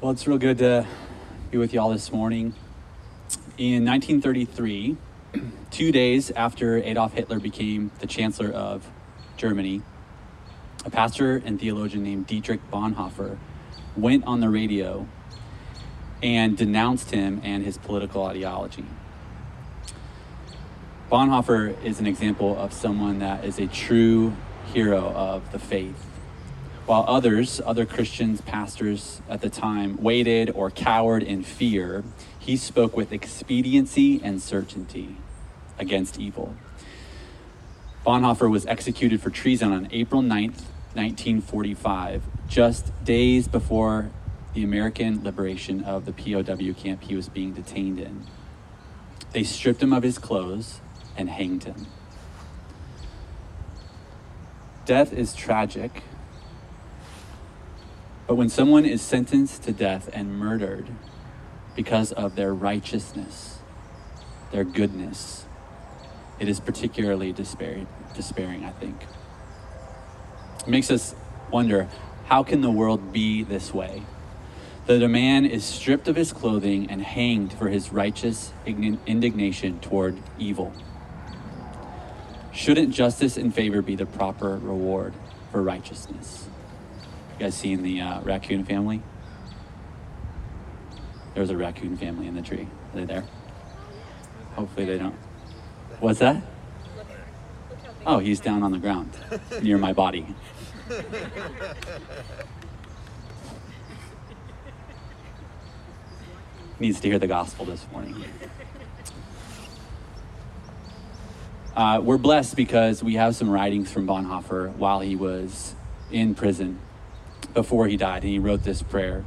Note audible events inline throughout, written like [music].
Well, it's real good to be with y'all this morning. In 1933, [clears throat] two days after Adolf Hitler became the Chancellor of Germany, a pastor and theologian named Dietrich Bonhoeffer went on the radio and denounced him and his political ideology. Bonhoeffer is an example of someone that is a true hero of the faith. While others, other Christians, pastors at the time, waited or cowered in fear, he spoke with expediency and certainty against evil. Bonhoeffer was executed for treason on April 9th, 1945, just days before the American liberation of the POW camp he was being detained in. They stripped him of his clothes and hanged him. Death is tragic, but when someone is sentenced to death and murdered because of their righteousness, their goodness, it is particularly despairing, despairing I think. It makes us wonder how can the world be this way? That a man is stripped of his clothing and hanged for his righteous indignation toward evil. Shouldn't justice and favor be the proper reward for righteousness? You guys seen the uh, raccoon family? There was a raccoon family in the tree. Are they there? Hopefully they don't. What's that? Oh, he's down on the ground near my body. [laughs] Needs to hear the gospel this morning. Uh, we're blessed because we have some writings from Bonhoeffer while he was in prison before he died, and he wrote this prayer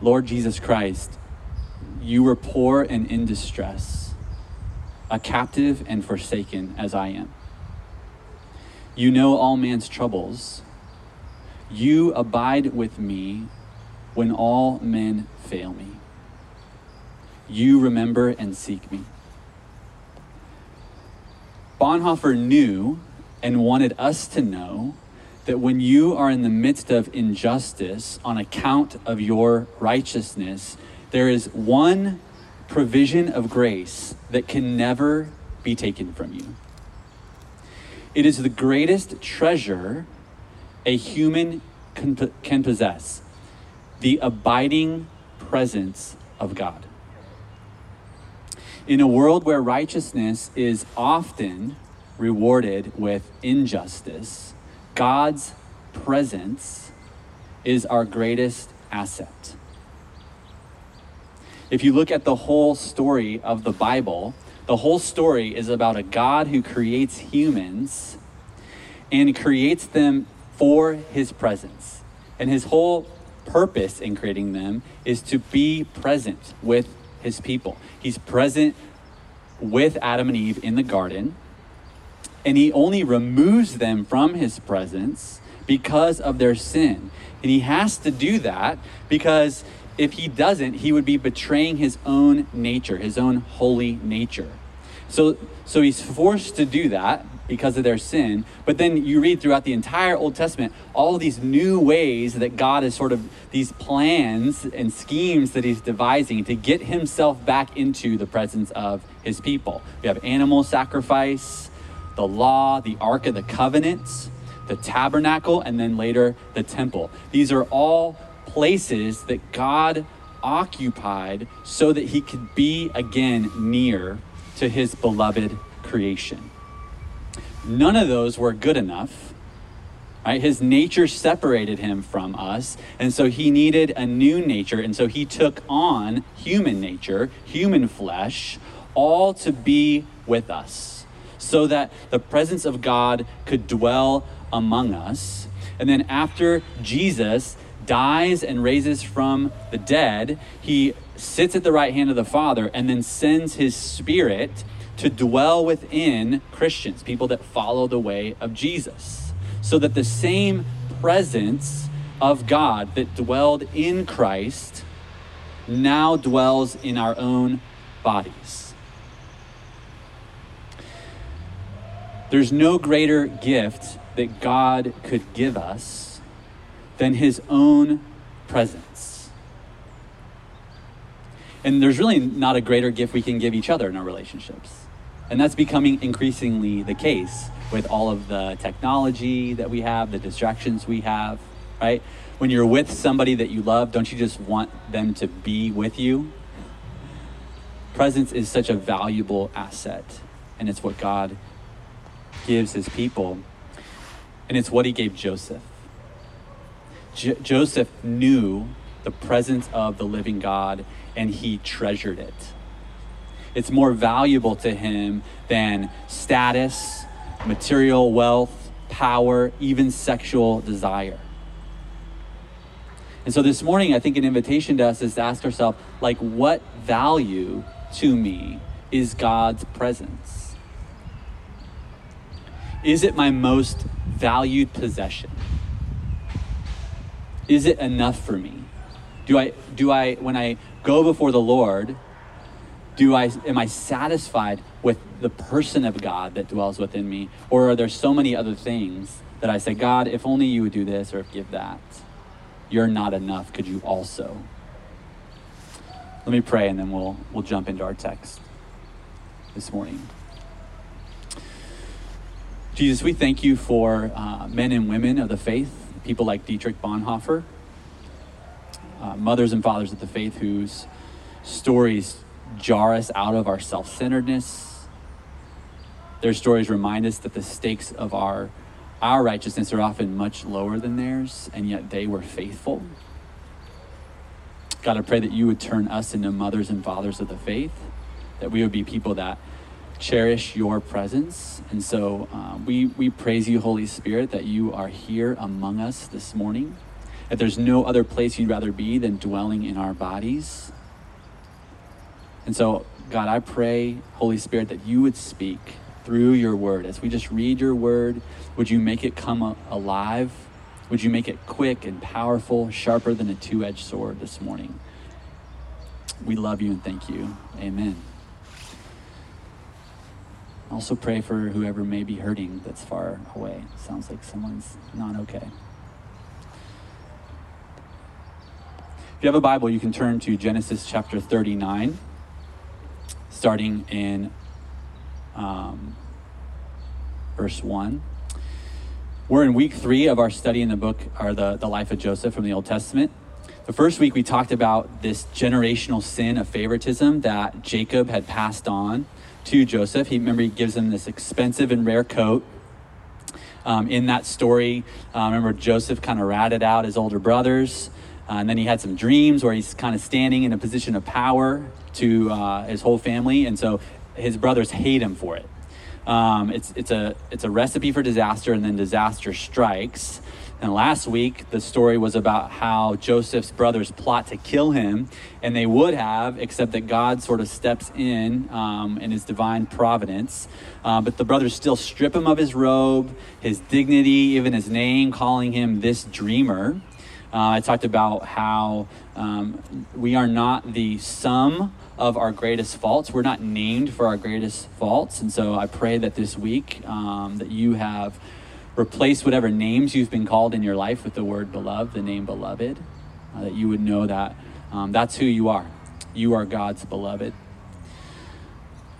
Lord Jesus Christ, you were poor and in distress, a captive and forsaken as I am. You know all man's troubles. You abide with me when all men fail me. You remember and seek me. Bonhoeffer knew and wanted us to know that when you are in the midst of injustice on account of your righteousness, there is one provision of grace that can never be taken from you. It is the greatest treasure a human can, can possess the abiding presence of God. In a world where righteousness is often rewarded with injustice, God's presence is our greatest asset. If you look at the whole story of the Bible, the whole story is about a God who creates humans and creates them for his presence. And his whole purpose in creating them is to be present with his people. He's present with Adam and Eve in the garden and he only removes them from his presence because of their sin. And he has to do that because if he doesn't, he would be betraying his own nature, his own holy nature. So, so he's forced to do that because of their sin. But then you read throughout the entire Old Testament all these new ways that God is sort of these plans and schemes that he's devising to get himself back into the presence of his people. We have animal sacrifice, the law, the Ark of the Covenant, the tabernacle, and then later the temple. These are all places that God occupied so that he could be again near to his beloved creation. None of those were good enough. Right? His nature separated him from us, and so he needed a new nature, and so he took on human nature, human flesh, all to be with us so that the presence of God could dwell among us. And then after Jesus dies and raises from the dead, he sits at the right hand of the Father and then sends his spirit to dwell within Christians, people that follow the way of Jesus. So that the same presence of God that dwelled in Christ now dwells in our own bodies. There's no greater gift that God could give us than his own presence. And there's really not a greater gift we can give each other in our relationships. And that's becoming increasingly the case with all of the technology that we have, the distractions we have, right? When you're with somebody that you love, don't you just want them to be with you? Presence is such a valuable asset, and it's what God gives his people, and it's what he gave Joseph. J- Joseph knew the presence of the living God, and he treasured it. It's more valuable to him than status, material wealth, power, even sexual desire. And so this morning, I think an invitation to us is to ask ourselves, like, what value to me is God's presence? Is it my most valued possession? Is it enough for me? Do I, do I, when I go before the Lord, do I, am I satisfied with the person of God that dwells within me? Or are there so many other things that I say, God, if only you would do this or give that? You're not enough. Could you also? Let me pray and then we'll, we'll jump into our text this morning. Jesus, we thank you for uh, men and women of the faith, people like Dietrich Bonhoeffer, uh, mothers and fathers of the faith whose stories jar us out of our self centeredness. Their stories remind us that the stakes of our, our righteousness are often much lower than theirs, and yet they were faithful. God, I pray that you would turn us into mothers and fathers of the faith, that we would be people that cherish your presence. And so um, we, we praise you, Holy Spirit, that you are here among us this morning, that there's no other place you'd rather be than dwelling in our bodies. And so, God, I pray, Holy Spirit, that you would speak through your word. As we just read your word, would you make it come alive? Would you make it quick and powerful, sharper than a two edged sword this morning? We love you and thank you. Amen. Also, pray for whoever may be hurting that's far away. Sounds like someone's not okay. If you have a Bible, you can turn to Genesis chapter 39 starting in um, verse 1. We're in week three of our study in the book, or the, the life of Joseph from the Old Testament. The first week we talked about this generational sin of favoritism that Jacob had passed on to Joseph. He remember he gives him this expensive and rare coat. Um, in that story, uh, remember Joseph kind of ratted out his older brothers, uh, and then he had some dreams where he's kind of standing in a position of power to uh, his whole family, and so his brothers hate him for it. Um, it's it's a it's a recipe for disaster, and then disaster strikes. And last week, the story was about how Joseph's brothers plot to kill him, and they would have, except that God sort of steps in um, in his divine providence. Uh, but the brothers still strip him of his robe, his dignity, even his name, calling him this dreamer. Uh, I talked about how um, we are not the sum of our greatest faults. We're not named for our greatest faults. And so I pray that this week um, that you have replaced whatever names you've been called in your life with the word beloved, the name beloved, uh, that you would know that um, that's who you are. You are God's beloved.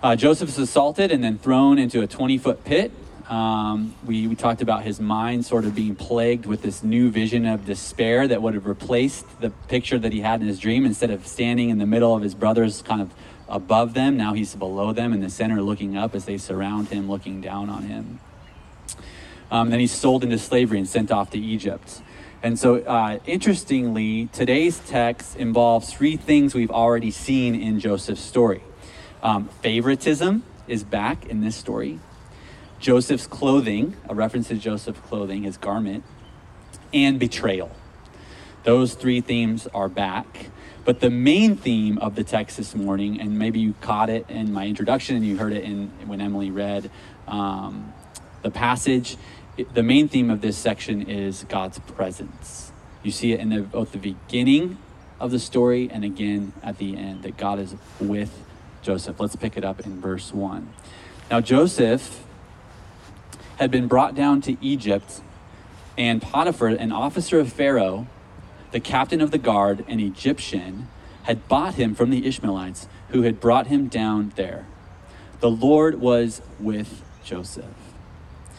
Uh, Joseph is assaulted and then thrown into a 20 foot pit. Um, we, we talked about his mind sort of being plagued with this new vision of despair that would have replaced the picture that he had in his dream. Instead of standing in the middle of his brothers, kind of above them, now he's below them in the center, looking up as they surround him, looking down on him. Um, then he's sold into slavery and sent off to Egypt. And so, uh, interestingly, today's text involves three things we've already seen in Joseph's story. Um, favoritism is back in this story. Joseph's clothing, a reference to Joseph's clothing, his garment, and betrayal. Those three themes are back. But the main theme of the text this morning, and maybe you caught it in my introduction and you heard it in when Emily read um, the passage, the main theme of this section is God's presence. You see it in the, both the beginning of the story and again at the end that God is with Joseph. Let's pick it up in verse 1. Now, Joseph had been brought down to Egypt, and Potiphar, an officer of Pharaoh, the captain of the guard, an Egyptian, had bought him from the Ishmaelites who had brought him down there. The Lord was with Joseph.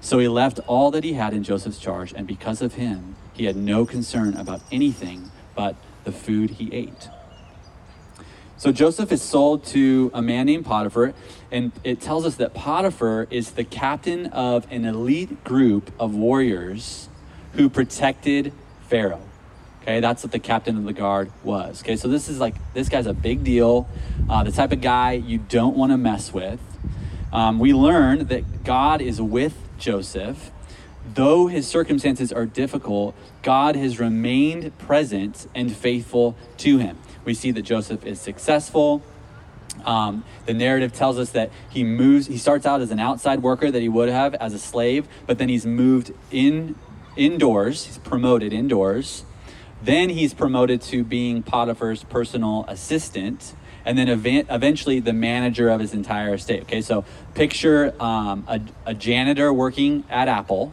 So he left all that he had in Joseph's charge, and because of him, he had no concern about anything but the food he ate. So Joseph is sold to a man named Potiphar, and it tells us that Potiphar is the captain of an elite group of warriors who protected Pharaoh. Okay, that's what the captain of the guard was. Okay, so this is like, this guy's a big deal, uh, the type of guy you don't want to mess with. Um, we learn that God is with Joseph. Though his circumstances are difficult, God has remained present and faithful to him. We see that Joseph is successful. Um, the narrative tells us that he moves, he starts out as an outside worker that he would have as a slave, but then he's moved in indoors, he's promoted indoors. Then he's promoted to being Potiphar's personal assistant and then ev- eventually the manager of his entire estate. Okay, so picture um, a, a, janitor working at Apple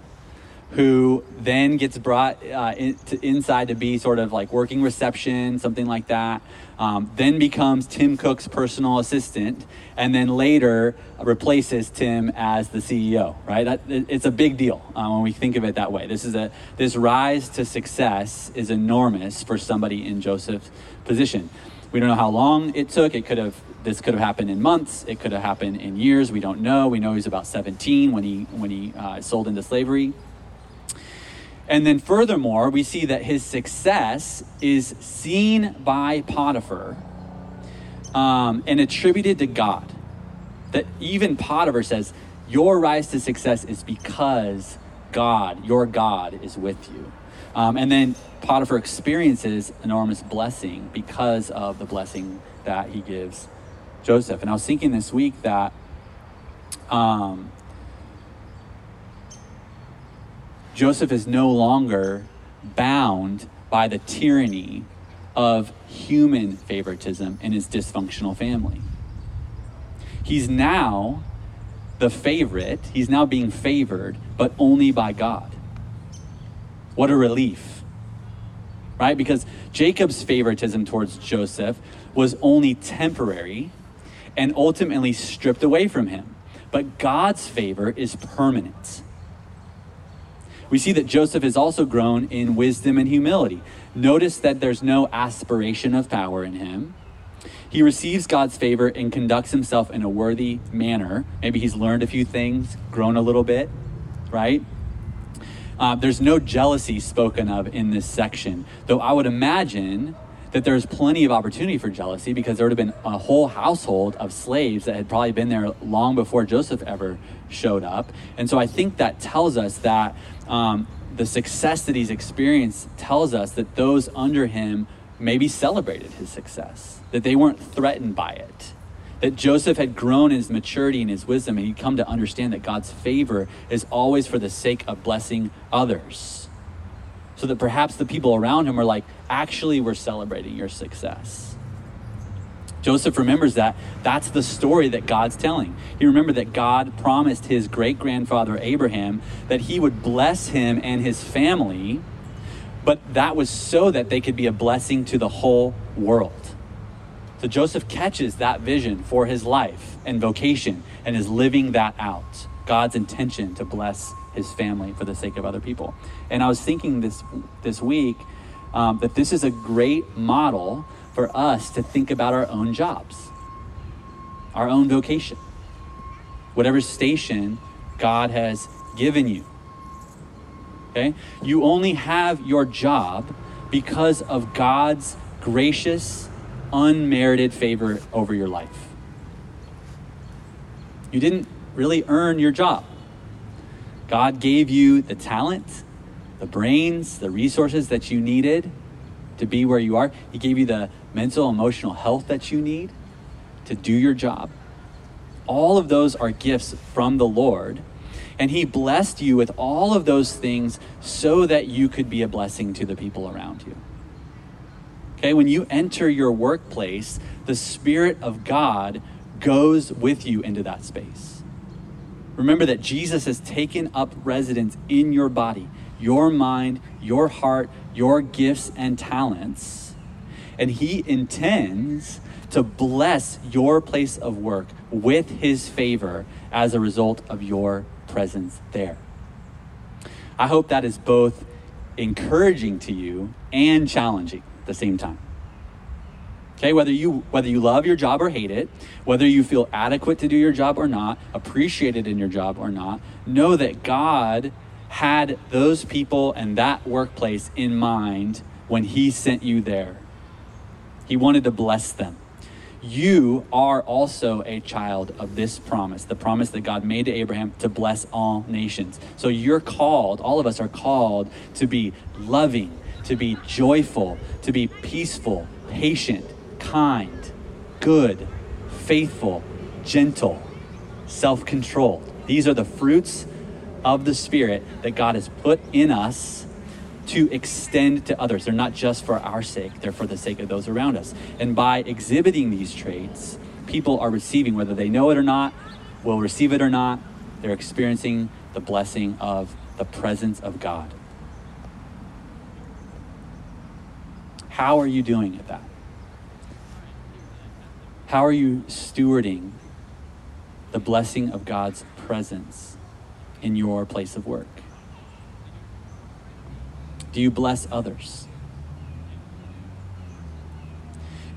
who then gets brought uh, in, to inside to be sort of like working reception, something like that. Um, then becomes Tim Cook's personal assistant, and then later replaces Tim as the CEO. Right? That, it's a big deal uh, when we think of it that way. This is a this rise to success is enormous for somebody in Joseph's position. We don't know how long it took. It could have this could have happened in months. It could have happened in years. We don't know. We know he's about 17 when he when he uh, sold into slavery. And then furthermore, we see that his success is seen by Potiphar um, and attributed to God. That even Potiphar says, Your rise to success is because God, your God, is with you. Um, and then Potiphar experiences enormous blessing because of the blessing that he gives Joseph. And I was thinking this week that um, Joseph is no longer bound by the tyranny of human favoritism in his dysfunctional family. He's now the favorite, he's now being favored, but only by God. What a relief. Right? Because Jacob's favoritism towards Joseph was only temporary and ultimately stripped away from him. But God's favor is permanent we see that Joseph has also grown in wisdom and humility. Notice that there's no aspiration of power in him. He receives God's favor and conducts himself in a worthy manner. Maybe he's learned a few things, grown a little bit, right? Uh, there's no jealousy spoken of in this section, though I would imagine that there's plenty of opportunity for jealousy because there would have been a whole household of slaves that had probably been there long before Joseph ever showed up. And so I think that tells us that um, the success that he's experienced tells us that those under him maybe celebrated his success, that they weren't threatened by it. That Joseph had grown in his maturity and his wisdom, and he'd come to understand that God's favor is always for the sake of blessing others. So that perhaps the people around him were like, actually, we're celebrating your success. Joseph remembers that. That's the story that God's telling. He remembered that God promised his great grandfather Abraham that he would bless him and his family, but that was so that they could be a blessing to the whole world. So Joseph catches that vision for his life and vocation and is living that out. God's intention to bless his family for the sake of other people. And I was thinking this this week um, that this is a great model for us to think about our own jobs, our own vocation, whatever station God has given you. Okay? You only have your job because of God's gracious, unmerited favor over your life. You didn't really earn your job. God gave you the talent, the brains, the resources that you needed to be where you are. He gave you the mental, emotional health that you need to do your job. All of those are gifts from the Lord. And He blessed you with all of those things so that you could be a blessing to the people around you. Okay, when you enter your workplace, the Spirit of God goes with you into that space. Remember that Jesus has taken up residence in your body, your mind, your heart, your gifts and talents. And He intends to bless your place of work with His favor as a result of your presence there. I hope that is both encouraging to you and challenging the same time. Okay, whether you whether you love your job or hate it, whether you feel adequate to do your job or not, appreciated in your job or not, know that God had those people and that workplace in mind when he sent you there. He wanted to bless them. You are also a child of this promise, the promise that God made to Abraham to bless all nations. So you're called, all of us are called to be loving, to be joyful, to be peaceful, patient, kind, good, faithful, gentle, self controlled. These are the fruits of the Spirit that God has put in us to extend to others. They're not just for our sake, they're for the sake of those around us. And by exhibiting these traits, people are receiving, whether they know it or not, will receive it or not, they're experiencing the blessing of the presence of God. How are you doing at that? How are you stewarding the blessing of God's presence in your place of work? Do you bless others?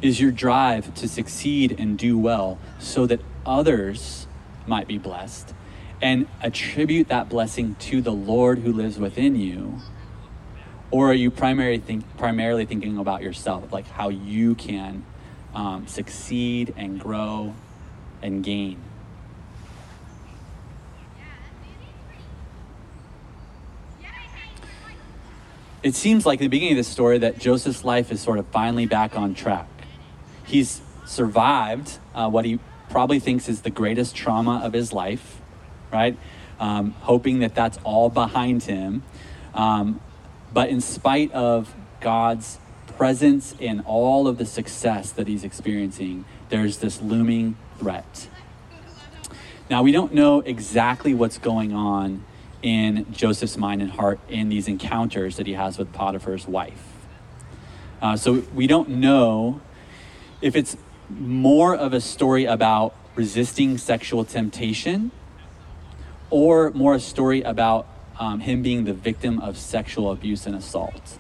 Is your drive to succeed and do well so that others might be blessed and attribute that blessing to the Lord who lives within you? Or are you primarily, think, primarily thinking about yourself, like how you can um, succeed and grow and gain. It seems like the beginning of this story that Joseph's life is sort of finally back on track. He's survived uh, what he probably thinks is the greatest trauma of his life, right? Um, hoping that that's all behind him. Um, but in spite of God's presence and all of the success that he's experiencing, there's this looming threat. Now, we don't know exactly what's going on in Joseph's mind and heart in these encounters that he has with Potiphar's wife. Uh, so we don't know if it's more of a story about resisting sexual temptation or more a story about um, him being the victim of sexual abuse and assault.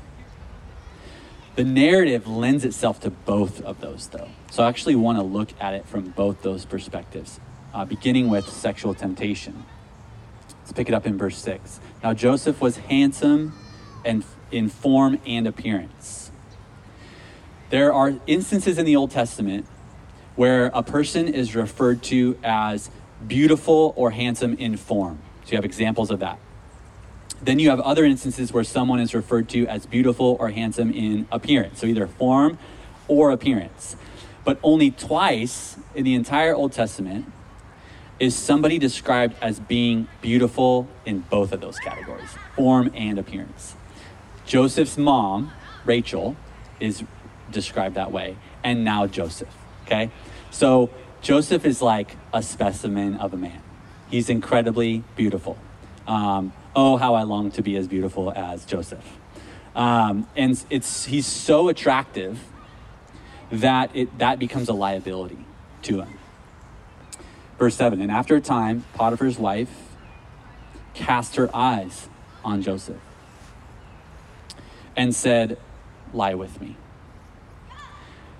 The narrative lends itself to both of those, though. So I actually want to look at it from both those perspectives, uh, beginning with sexual temptation. Let's pick it up in verse 6. Now, Joseph was handsome and in form and appearance. There are instances in the Old Testament where a person is referred to as beautiful or handsome in form. So you have examples of that. Then you have other instances where someone is referred to as beautiful or handsome in appearance. So either form or appearance. But only twice in the entire Old Testament is somebody described as being beautiful in both of those categories form and appearance. Joseph's mom, Rachel, is described that way, and now Joseph. Okay? So Joseph is like a specimen of a man. He's incredibly beautiful. Um, oh, how I long to be as beautiful as Joseph. Um, and it's, he's so attractive that it, that becomes a liability to him. Verse 7 And after a time, Potiphar's wife cast her eyes on Joseph and said, Lie with me.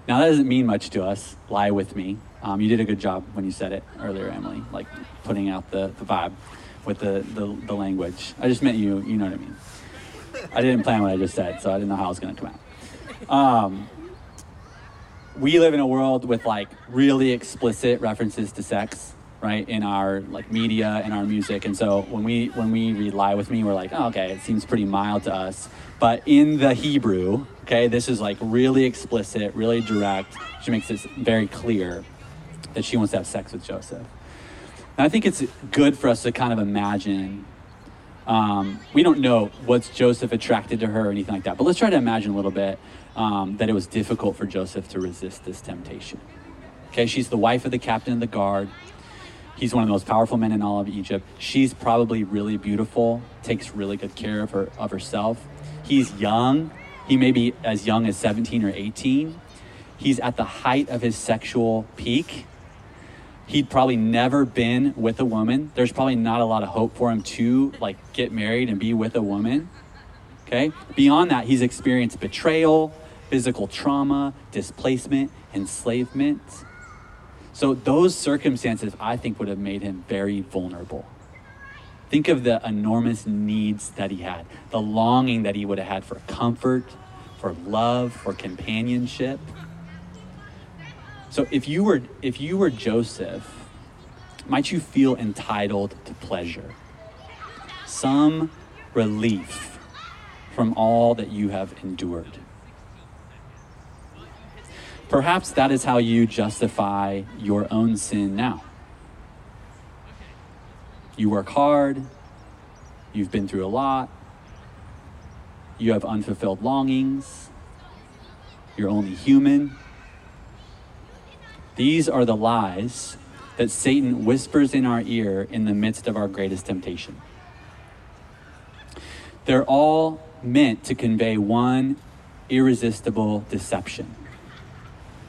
Now, that doesn't mean much to us, lie with me. Um, you did a good job when you said it earlier, Emily, like putting out the, the vibe with the, the, the language. I just meant you, you know what I mean. I didn't plan what I just said, so I didn't know how it was going to come out. Um, we live in a world with like really explicit references to sex, right, in our like media and our music. And so when we when we read "Lie with Me," we're like, oh, okay, it seems pretty mild to us. but in the Hebrew, okay, this is like really explicit, really direct. She makes it very clear that she wants to have sex with Joseph. And I think it's good for us to kind of imagine. Um, we don't know what's Joseph attracted to her or anything like that, but let's try to imagine a little bit um, that it was difficult for Joseph to resist this temptation. Okay, she's the wife of the captain of the guard. He's one of the most powerful men in all of Egypt. She's probably really beautiful, takes really good care of her of herself. He's young. He may be as young as 17 or 18. He's at the height of his sexual peak. He'd probably never been with a woman. There's probably not a lot of hope for him to like get married and be with a woman. Okay? Beyond that, he's experienced betrayal, physical trauma, displacement, enslavement. So those circumstances, I think, would have made him very vulnerable. Think of the enormous needs that he had, the longing that he would have had for comfort, for love, for companionship. So if you were if you were Joseph, might you feel entitled to pleasure? Some relief from all that you have endured. Perhaps that is how you justify your own sin now. You work hard, you've been through a lot, you have unfulfilled longings, you're only human. These are the lies that Satan whispers in our ear in the midst of our greatest temptation. They're all meant to convey one irresistible deception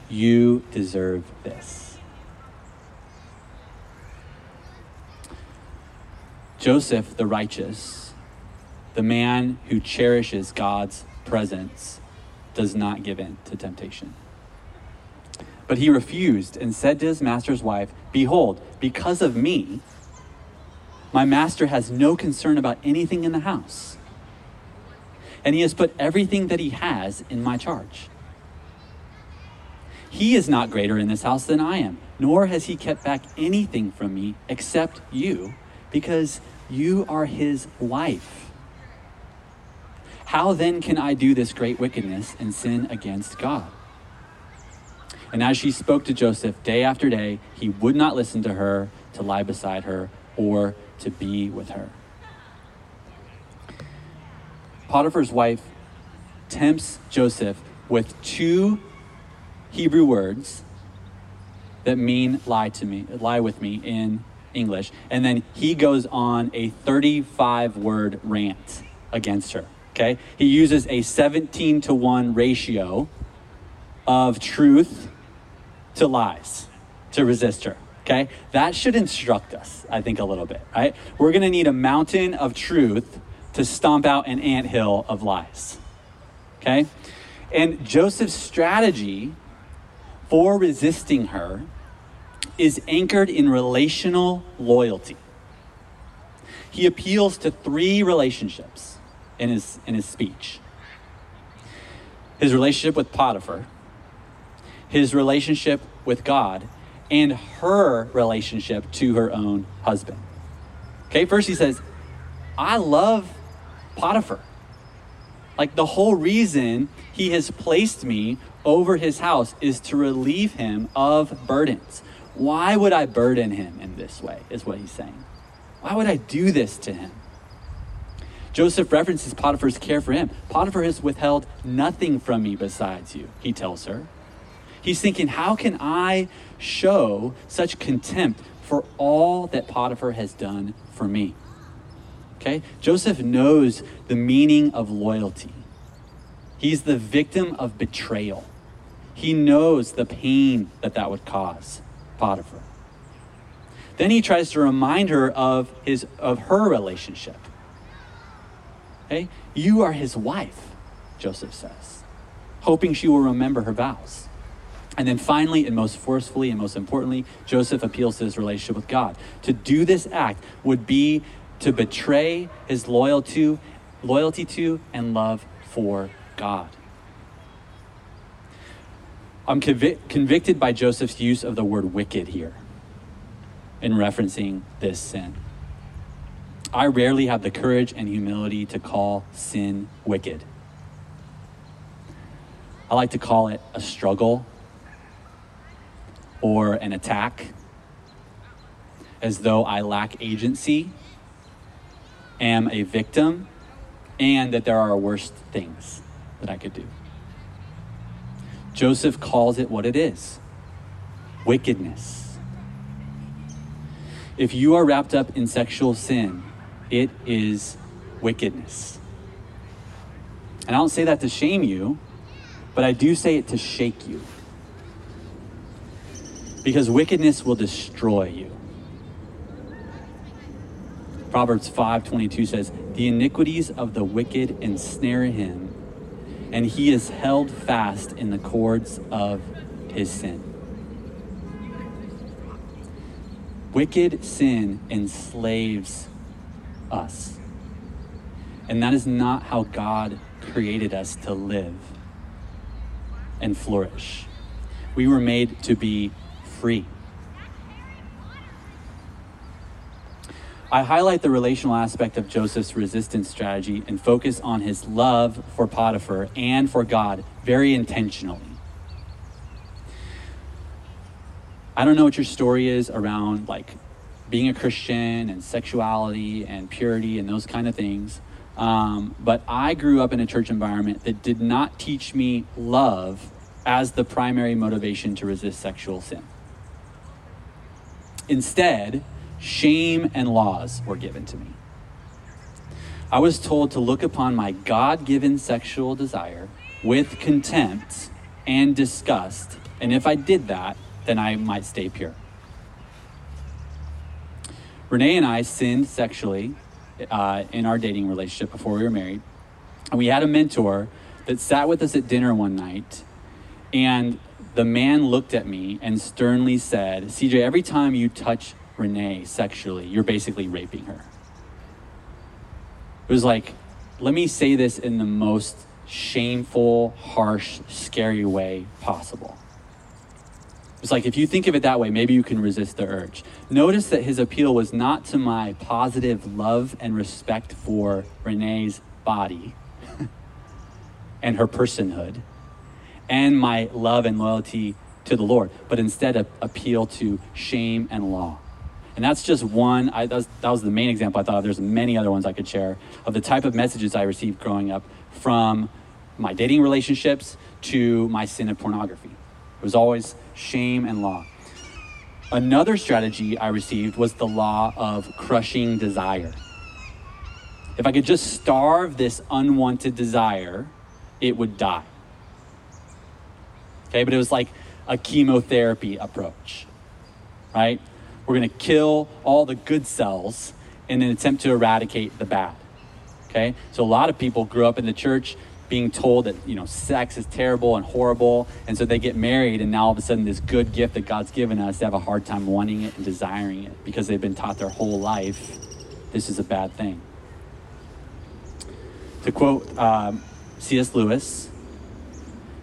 you deserve this. Joseph, the righteous, the man who cherishes God's presence, does not give in to temptation. But he refused and said to his master's wife, Behold, because of me, my master has no concern about anything in the house. And he has put everything that he has in my charge. He is not greater in this house than I am, nor has he kept back anything from me except you, because you are his wife. How then can I do this great wickedness and sin against God? And as she spoke to Joseph day after day, he would not listen to her, to lie beside her, or to be with her. Potiphar's wife tempts Joseph with two Hebrew words that mean lie to me, lie with me in English. And then he goes on a 35 word rant against her. Okay? He uses a 17 to 1 ratio of truth to lies to resist her. Okay? That should instruct us, I think, a little bit, right? We're going to need a mountain of truth to stomp out an ant hill of lies. Okay? And Joseph's strategy for resisting her is anchored in relational loyalty. He appeals to three relationships in his, in his speech his relationship with Potiphar, his relationship with God, and her relationship to her own husband. Okay, first he says, I love Potiphar. Like the whole reason he has placed me over his house is to relieve him of burdens. Why would I burden him in this way? Is what he's saying. Why would I do this to him? Joseph references Potiphar's care for him. Potiphar has withheld nothing from me besides you, he tells her. He's thinking, how can I show such contempt for all that Potiphar has done for me? Okay? Joseph knows the meaning of loyalty. He's the victim of betrayal. He knows the pain that that would cause Potiphar. Then he tries to remind her of his of her relationship. Okay? You are his wife, Joseph says, hoping she will remember her vows. And then finally, and most forcefully and most importantly, Joseph appeals to his relationship with God. To do this act would be to betray his loyalty to, loyalty to and love for God. I'm convic- convicted by Joseph's use of the word wicked here in referencing this sin. I rarely have the courage and humility to call sin wicked. I like to call it a struggle or an attack, as though I lack agency, am a victim, and that there are worse things that I could do. Joseph calls it what it is wickedness. If you are wrapped up in sexual sin, it is wickedness. And I don't say that to shame you, but I do say it to shake you. Because wickedness will destroy you. Proverbs 5:22 says, "The iniquities of the wicked ensnare him, and he is held fast in the cords of his sin." Wicked sin enslaves us. And that is not how God created us to live and flourish. We were made to be free. I highlight the relational aspect of Joseph's resistance strategy and focus on his love for Potiphar and for God very intentionally. I don't know what your story is around like being a Christian and sexuality and purity and those kind of things. Um, but I grew up in a church environment that did not teach me love as the primary motivation to resist sexual sin. Instead, shame and laws were given to me. I was told to look upon my God given sexual desire with contempt and disgust, and if I did that, then I might stay pure. Renee and I sinned sexually uh, in our dating relationship before we were married. And we had a mentor that sat with us at dinner one night, and the man looked at me and sternly said, CJ, every time you touch Renee sexually, you're basically raping her. It was like, let me say this in the most shameful, harsh, scary way possible. It's like if you think of it that way, maybe you can resist the urge. Notice that his appeal was not to my positive love and respect for Renee's body [laughs] and her personhood and my love and loyalty to the Lord, but instead appeal to shame and law. And that's just one, I, that, was, that was the main example I thought of. There's many other ones I could share of the type of messages I received growing up from my dating relationships to my sin of pornography. It was always shame and law. Another strategy I received was the law of crushing desire. If I could just starve this unwanted desire, it would die. Okay, but it was like a chemotherapy approach, right? We're going to kill all the good cells in an attempt to eradicate the bad. Okay, so a lot of people grew up in the church being told that you know sex is terrible and horrible and so they get married and now all of a sudden this good gift that god's given us they have a hard time wanting it and desiring it because they've been taught their whole life this is a bad thing to quote um, cs lewis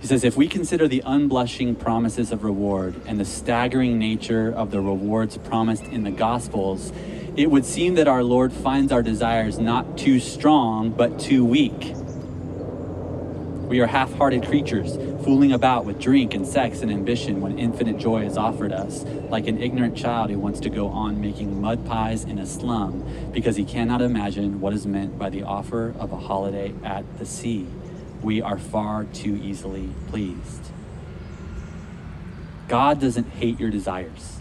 he says if we consider the unblushing promises of reward and the staggering nature of the rewards promised in the gospels it would seem that our lord finds our desires not too strong but too weak we are half hearted creatures, fooling about with drink and sex and ambition when infinite joy is offered us, like an ignorant child who wants to go on making mud pies in a slum because he cannot imagine what is meant by the offer of a holiday at the sea. We are far too easily pleased. God doesn't hate your desires,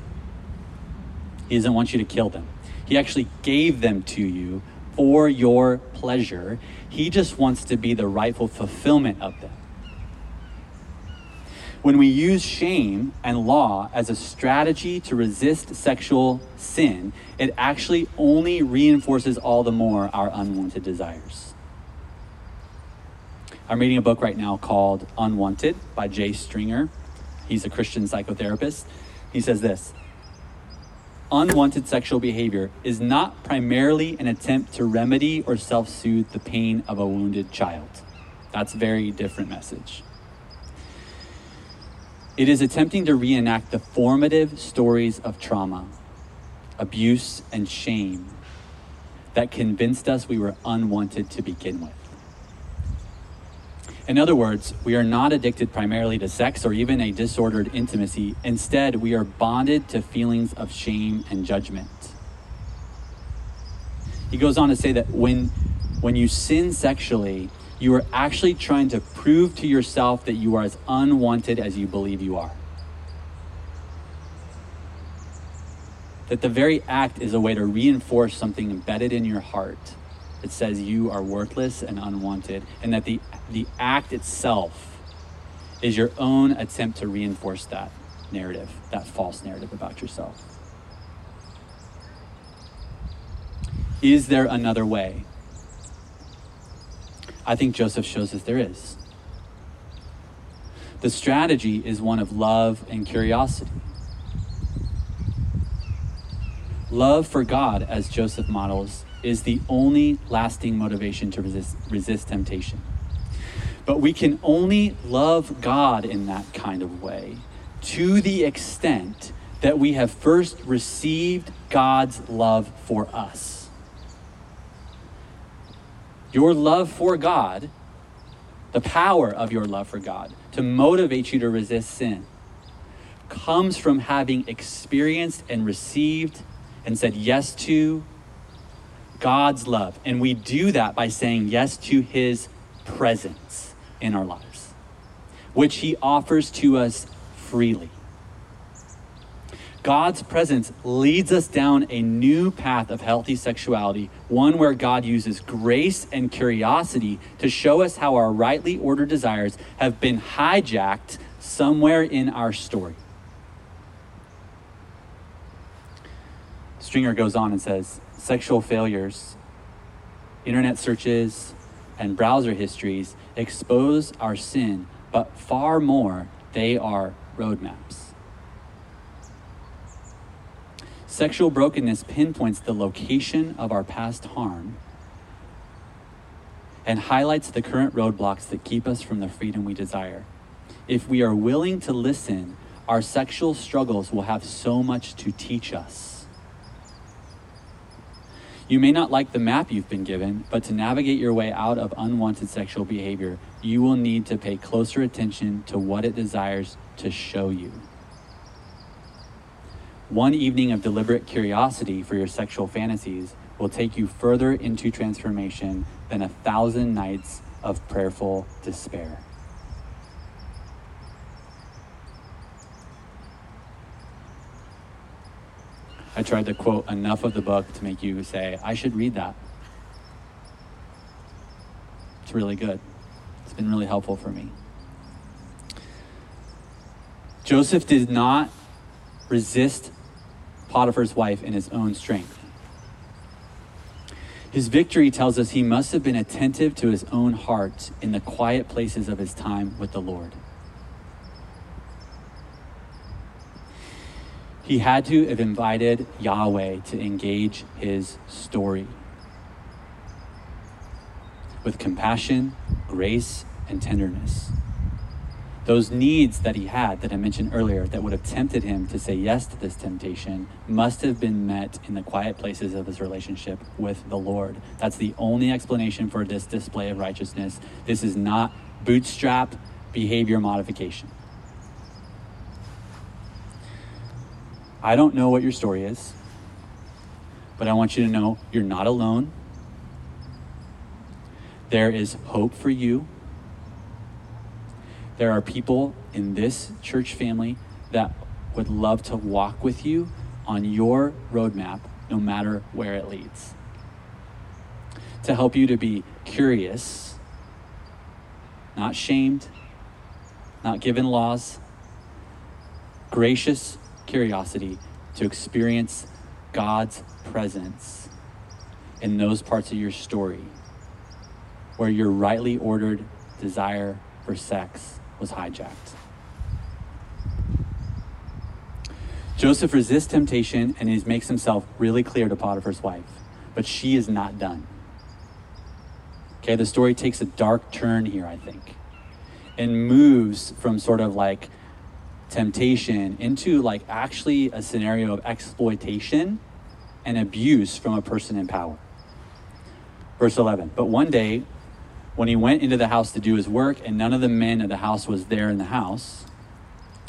He doesn't want you to kill them. He actually gave them to you for your pleasure. He just wants to be the rightful fulfillment of them. When we use shame and law as a strategy to resist sexual sin, it actually only reinforces all the more our unwanted desires. I'm reading a book right now called Unwanted by Jay Stringer. He's a Christian psychotherapist. He says this unwanted sexual behavior is not primarily an attempt to remedy or self soothe the pain of a wounded child. That's a very different message. It is attempting to reenact the formative stories of trauma, abuse, and shame that convinced us we were unwanted to begin with. In other words, we are not addicted primarily to sex or even a disordered intimacy. Instead, we are bonded to feelings of shame and judgment. He goes on to say that when, when you sin sexually, you are actually trying to prove to yourself that you are as unwanted as you believe you are. That the very act is a way to reinforce something embedded in your heart that says you are worthless and unwanted, and that the, the act itself is your own attempt to reinforce that narrative, that false narrative about yourself. Is there another way? I think Joseph shows us there is. The strategy is one of love and curiosity. Love for God, as Joseph models, is the only lasting motivation to resist, resist temptation. But we can only love God in that kind of way to the extent that we have first received God's love for us. Your love for God, the power of your love for God to motivate you to resist sin, comes from having experienced and received and said yes to God's love. And we do that by saying yes to his presence in our lives, which he offers to us freely. God's presence leads us down a new path of healthy sexuality, one where God uses grace and curiosity to show us how our rightly ordered desires have been hijacked somewhere in our story. Stringer goes on and says sexual failures, internet searches, and browser histories expose our sin, but far more, they are roadmaps. Sexual brokenness pinpoints the location of our past harm and highlights the current roadblocks that keep us from the freedom we desire. If we are willing to listen, our sexual struggles will have so much to teach us. You may not like the map you've been given, but to navigate your way out of unwanted sexual behavior, you will need to pay closer attention to what it desires to show you. One evening of deliberate curiosity for your sexual fantasies will take you further into transformation than a thousand nights of prayerful despair. I tried to quote enough of the book to make you say, I should read that. It's really good. It's been really helpful for me. Joseph did not resist Potiphar's wife in his own strength. His victory tells us he must have been attentive to his own heart in the quiet places of his time with the Lord. He had to have invited Yahweh to engage his story with compassion, grace, and tenderness. Those needs that he had that I mentioned earlier that would have tempted him to say yes to this temptation must have been met in the quiet places of his relationship with the Lord. That's the only explanation for this display of righteousness. This is not bootstrap behavior modification. I don't know what your story is, but I want you to know you're not alone. There is hope for you. There are people in this church family that would love to walk with you on your roadmap, no matter where it leads. To help you to be curious, not shamed, not given laws, gracious, curiosity to experience God's presence in those parts of your story where your rightly ordered desire for sex was hijacked. Joseph resists temptation and he makes himself really clear to Potiphar's wife, but she is not done. Okay, the story takes a dark turn here, I think, and moves from sort of like temptation into like actually a scenario of exploitation and abuse from a person in power. Verse 11 But one day, When he went into the house to do his work, and none of the men of the house was there in the house,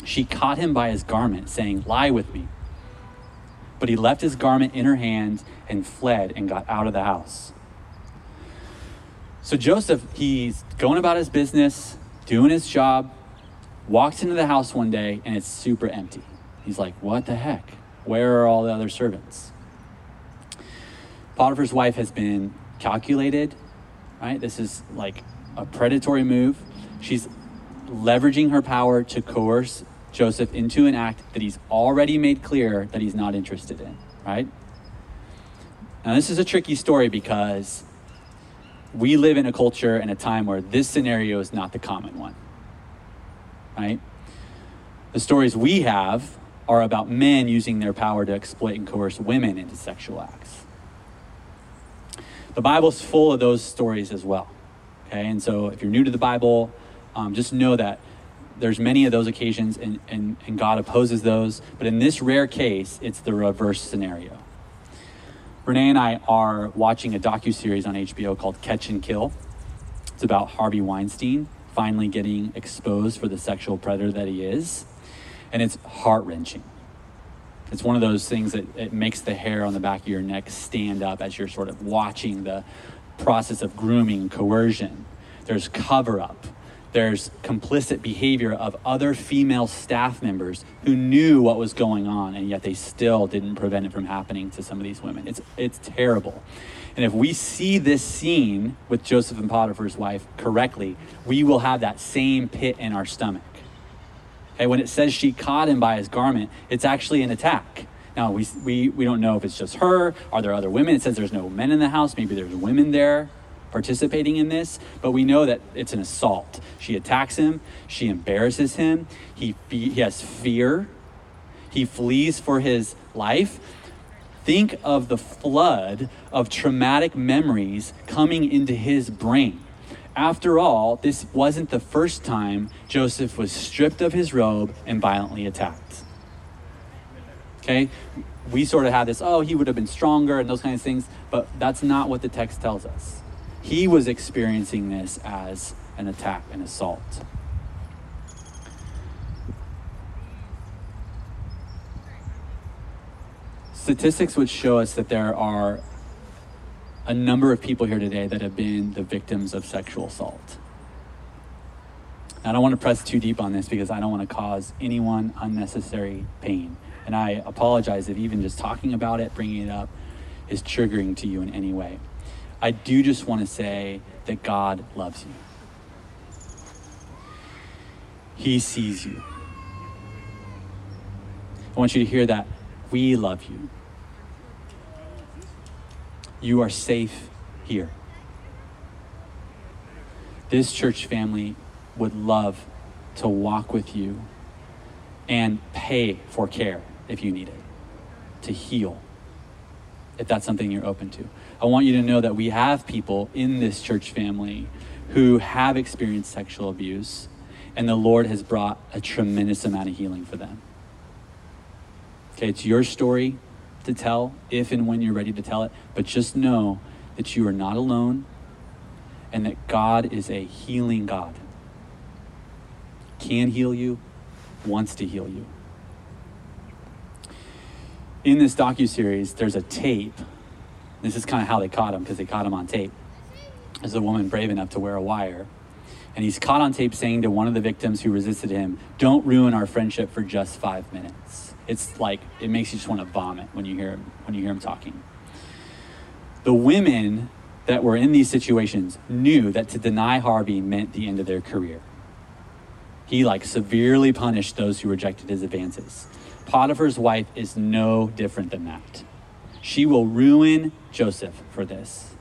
she caught him by his garment, saying, Lie with me. But he left his garment in her hand and fled and got out of the house. So Joseph, he's going about his business, doing his job, walks into the house one day, and it's super empty. He's like, What the heck? Where are all the other servants? Potiphar's wife has been calculated, right? This is like a predatory move. She's leveraging her power to coerce Joseph into an act that he's already made clear that he's not interested in, right? Now, this is a tricky story because we live in a culture and a time where this scenario is not the common one, right? The stories we have are about men using their power to exploit and coerce women into sexual acts. The Bible's full of those stories as well. Okay, and so if you're new to the Bible, um, just know that there's many of those occasions and, and, and God opposes those. But in this rare case, it's the reverse scenario. Renee and I are watching a docu-series on HBO called Catch and Kill. It's about Harvey Weinstein finally getting exposed for the sexual predator that he is. And it's heart-wrenching. It's one of those things that it makes the hair on the back of your neck stand up as you're sort of watching the process of grooming, coercion. There's cover up there's complicit behavior of other female staff members who knew what was going on and yet they still didn't prevent it from happening to some of these women. It's, it's terrible. And if we see this scene with Joseph and Potiphar's wife correctly, we will have that same pit in our stomach. Okay, when it says she caught him by his garment, it's actually an attack. Now, we, we, we don't know if it's just her. Are there other women? It says there's no men in the house. Maybe there's women there participating in this, but we know that it's an assault. She attacks him, she embarrasses him, he, he has fear, he flees for his life. Think of the flood of traumatic memories coming into his brain. After all, this wasn't the first time Joseph was stripped of his robe and violently attacked. Okay? We sort of have this, oh, he would have been stronger and those kinds of things, but that's not what the text tells us. He was experiencing this as an attack, an assault. Statistics would show us that there are a number of people here today that have been the victims of sexual assault. I don't want to press too deep on this because I don't want to cause anyone unnecessary pain. And I apologize if even just talking about it, bringing it up, is triggering to you in any way. I do just want to say that God loves you. He sees you. I want you to hear that we love you. You are safe here. This church family would love to walk with you and pay for care if you need it, to heal, if that's something you're open to. I want you to know that we have people in this church family who have experienced sexual abuse, and the Lord has brought a tremendous amount of healing for them. Okay, it's your story to tell if and when you're ready to tell it, but just know that you are not alone and that God is a healing God. Can heal you, wants to heal you. In this docu series, there's a tape this is kind of how they caught him because they caught him on tape. There's a woman brave enough to wear a wire. And he's caught on tape saying to one of the victims who resisted him, Don't ruin our friendship for just five minutes. It's like, it makes you just want to vomit when you hear him, when you hear him talking. The women that were in these situations knew that to deny Harvey meant the end of their career. He like severely punished those who rejected his advances. Potiphar's wife is no different than that. She will ruin Joseph for this.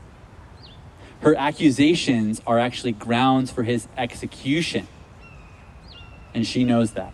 Her accusations are actually grounds for his execution. And she knows that.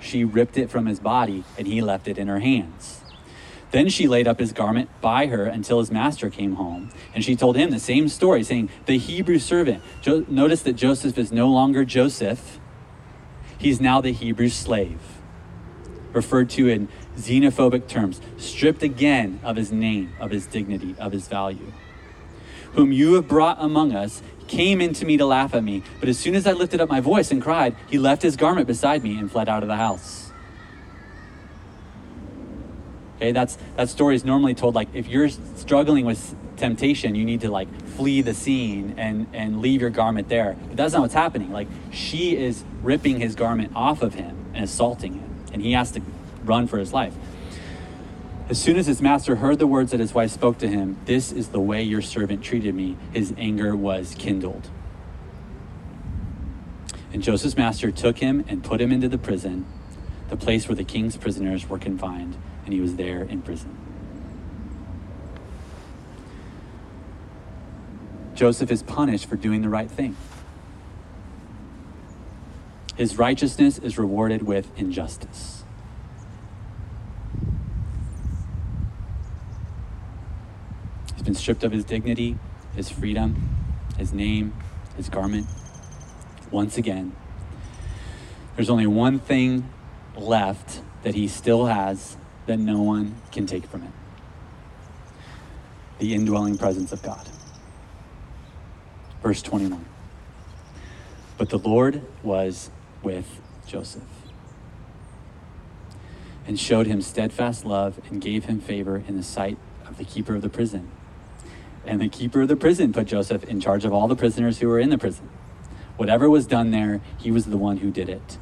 She ripped it from his body and he left it in her hands. Then she laid up his garment by her until his master came home. And she told him the same story, saying, The Hebrew servant. Jo- notice that Joseph is no longer Joseph, he's now the Hebrew slave, referred to in xenophobic terms, stripped again of his name, of his dignity, of his value. Whom you have brought among us came in to me to laugh at me. But as soon as I lifted up my voice and cried, he left his garment beside me and fled out of the house. Okay, that's that story is normally told like if you're struggling with temptation, you need to like flee the scene and and leave your garment there. But that's not what's happening. Like she is ripping his garment off of him and assaulting him, and he has to run for his life. As soon as his master heard the words that his wife spoke to him, This is the way your servant treated me, his anger was kindled. And Joseph's master took him and put him into the prison, the place where the king's prisoners were confined and he was there in prison. Joseph is punished for doing the right thing. His righteousness is rewarded with injustice. Been stripped of his dignity, his freedom, his name, his garment. Once again, there's only one thing left that he still has that no one can take from it the indwelling presence of God. Verse 21. But the Lord was with Joseph and showed him steadfast love and gave him favor in the sight of the keeper of the prison. And the keeper of the prison put Joseph in charge of all the prisoners who were in the prison. Whatever was done there, he was the one who did it.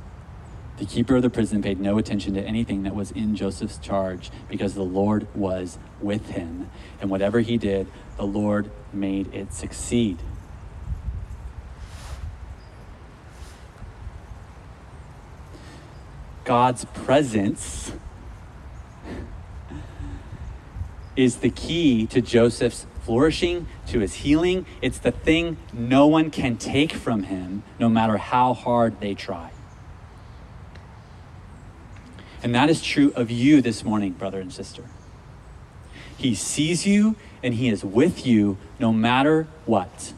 The keeper of the prison paid no attention to anything that was in Joseph's charge because the Lord was with him. And whatever he did, the Lord made it succeed. God's presence is the key to Joseph's flourishing, to his healing. It's the thing no one can take from him, no matter how hard they try. And that is true of you this morning, brother and sister. He sees you and He is with you no matter what.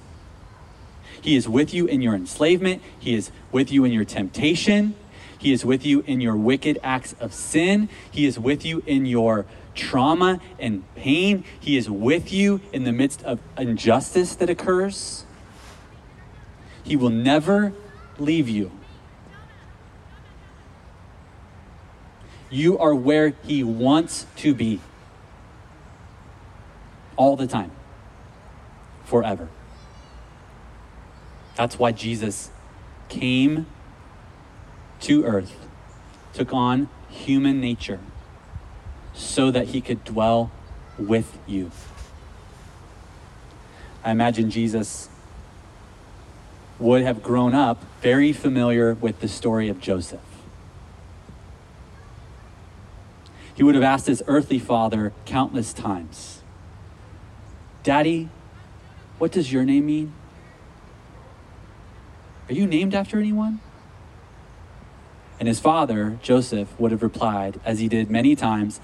He is with you in your enslavement, He is with you in your temptation, He is with you in your wicked acts of sin, He is with you in your trauma and pain, He is with you in the midst of injustice that occurs. He will never leave you. You are where He wants to be. All the time. Forever. That's why Jesus came to earth, took on human nature, so that He could dwell with you. I imagine Jesus would have grown up very familiar with the story of Joseph. He would have asked his earthly father countless times Daddy, what does your name mean? Are you named after anyone? And his father, Joseph, would have replied, as he did many times,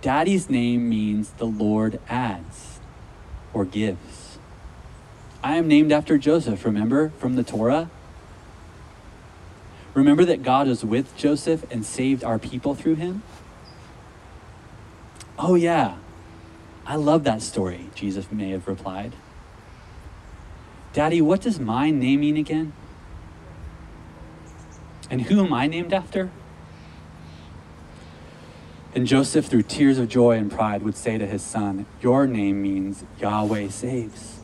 Daddy's name means the Lord adds or gives. I am named after Joseph, remember, from the Torah? Remember that God was with Joseph and saved our people through him? Oh, yeah, I love that story, Jesus may have replied. Daddy, what does my name mean again? And who am I named after? And Joseph, through tears of joy and pride, would say to his son, Your name means Yahweh saves.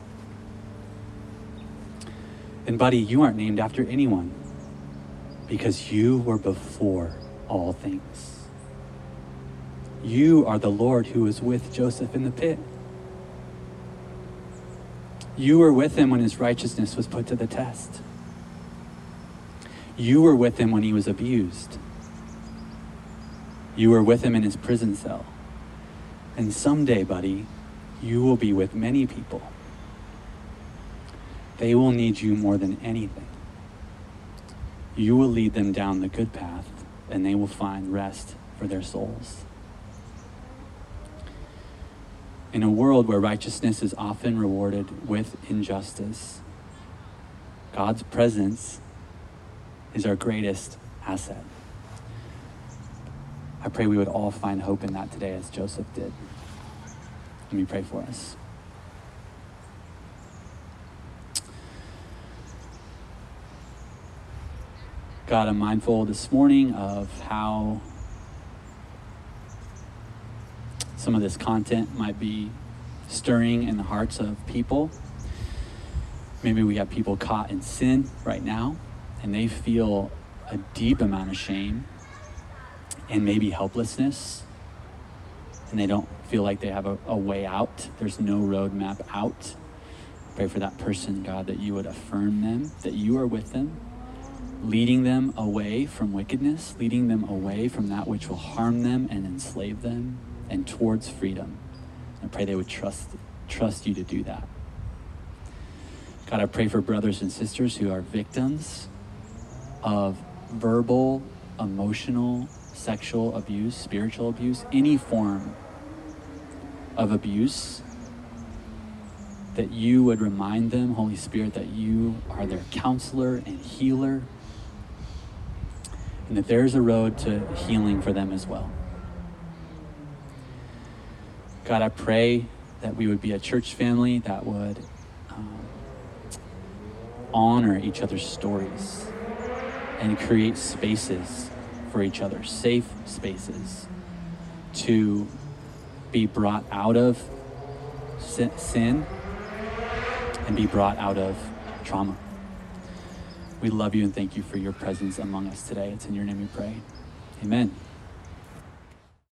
And, buddy, you aren't named after anyone because you were before all things. You are the Lord who was with Joseph in the pit. You were with him when his righteousness was put to the test. You were with him when he was abused. You were with him in his prison cell. And someday, buddy, you will be with many people. they will need you more than anything. You will lead them down the good path, and they will find rest for their souls. In a world where righteousness is often rewarded with injustice, God's presence is our greatest asset. I pray we would all find hope in that today as Joseph did. Let me pray for us. God, I'm mindful this morning of how some of this content might be stirring in the hearts of people. Maybe we have people caught in sin right now, and they feel a deep amount of shame and maybe helplessness, and they don't feel like they have a, a way out. There's no roadmap out. Pray for that person, God, that you would affirm them, that you are with them, leading them away from wickedness, leading them away from that which will harm them and enslave them, and towards freedom. I pray they would trust, trust you to do that. God, I pray for brothers and sisters who are victims of verbal, emotional, sexual abuse, spiritual abuse, any form of abuse, that you would remind them, Holy Spirit, that you are their counselor and healer, and that there's a road to healing for them as well. God, I pray that we would be a church family that would um, honor each other's stories and create spaces for each other, safe spaces to be brought out of sin and be brought out of trauma. We love you and thank you for your presence among us today. It's in your name we pray. Amen.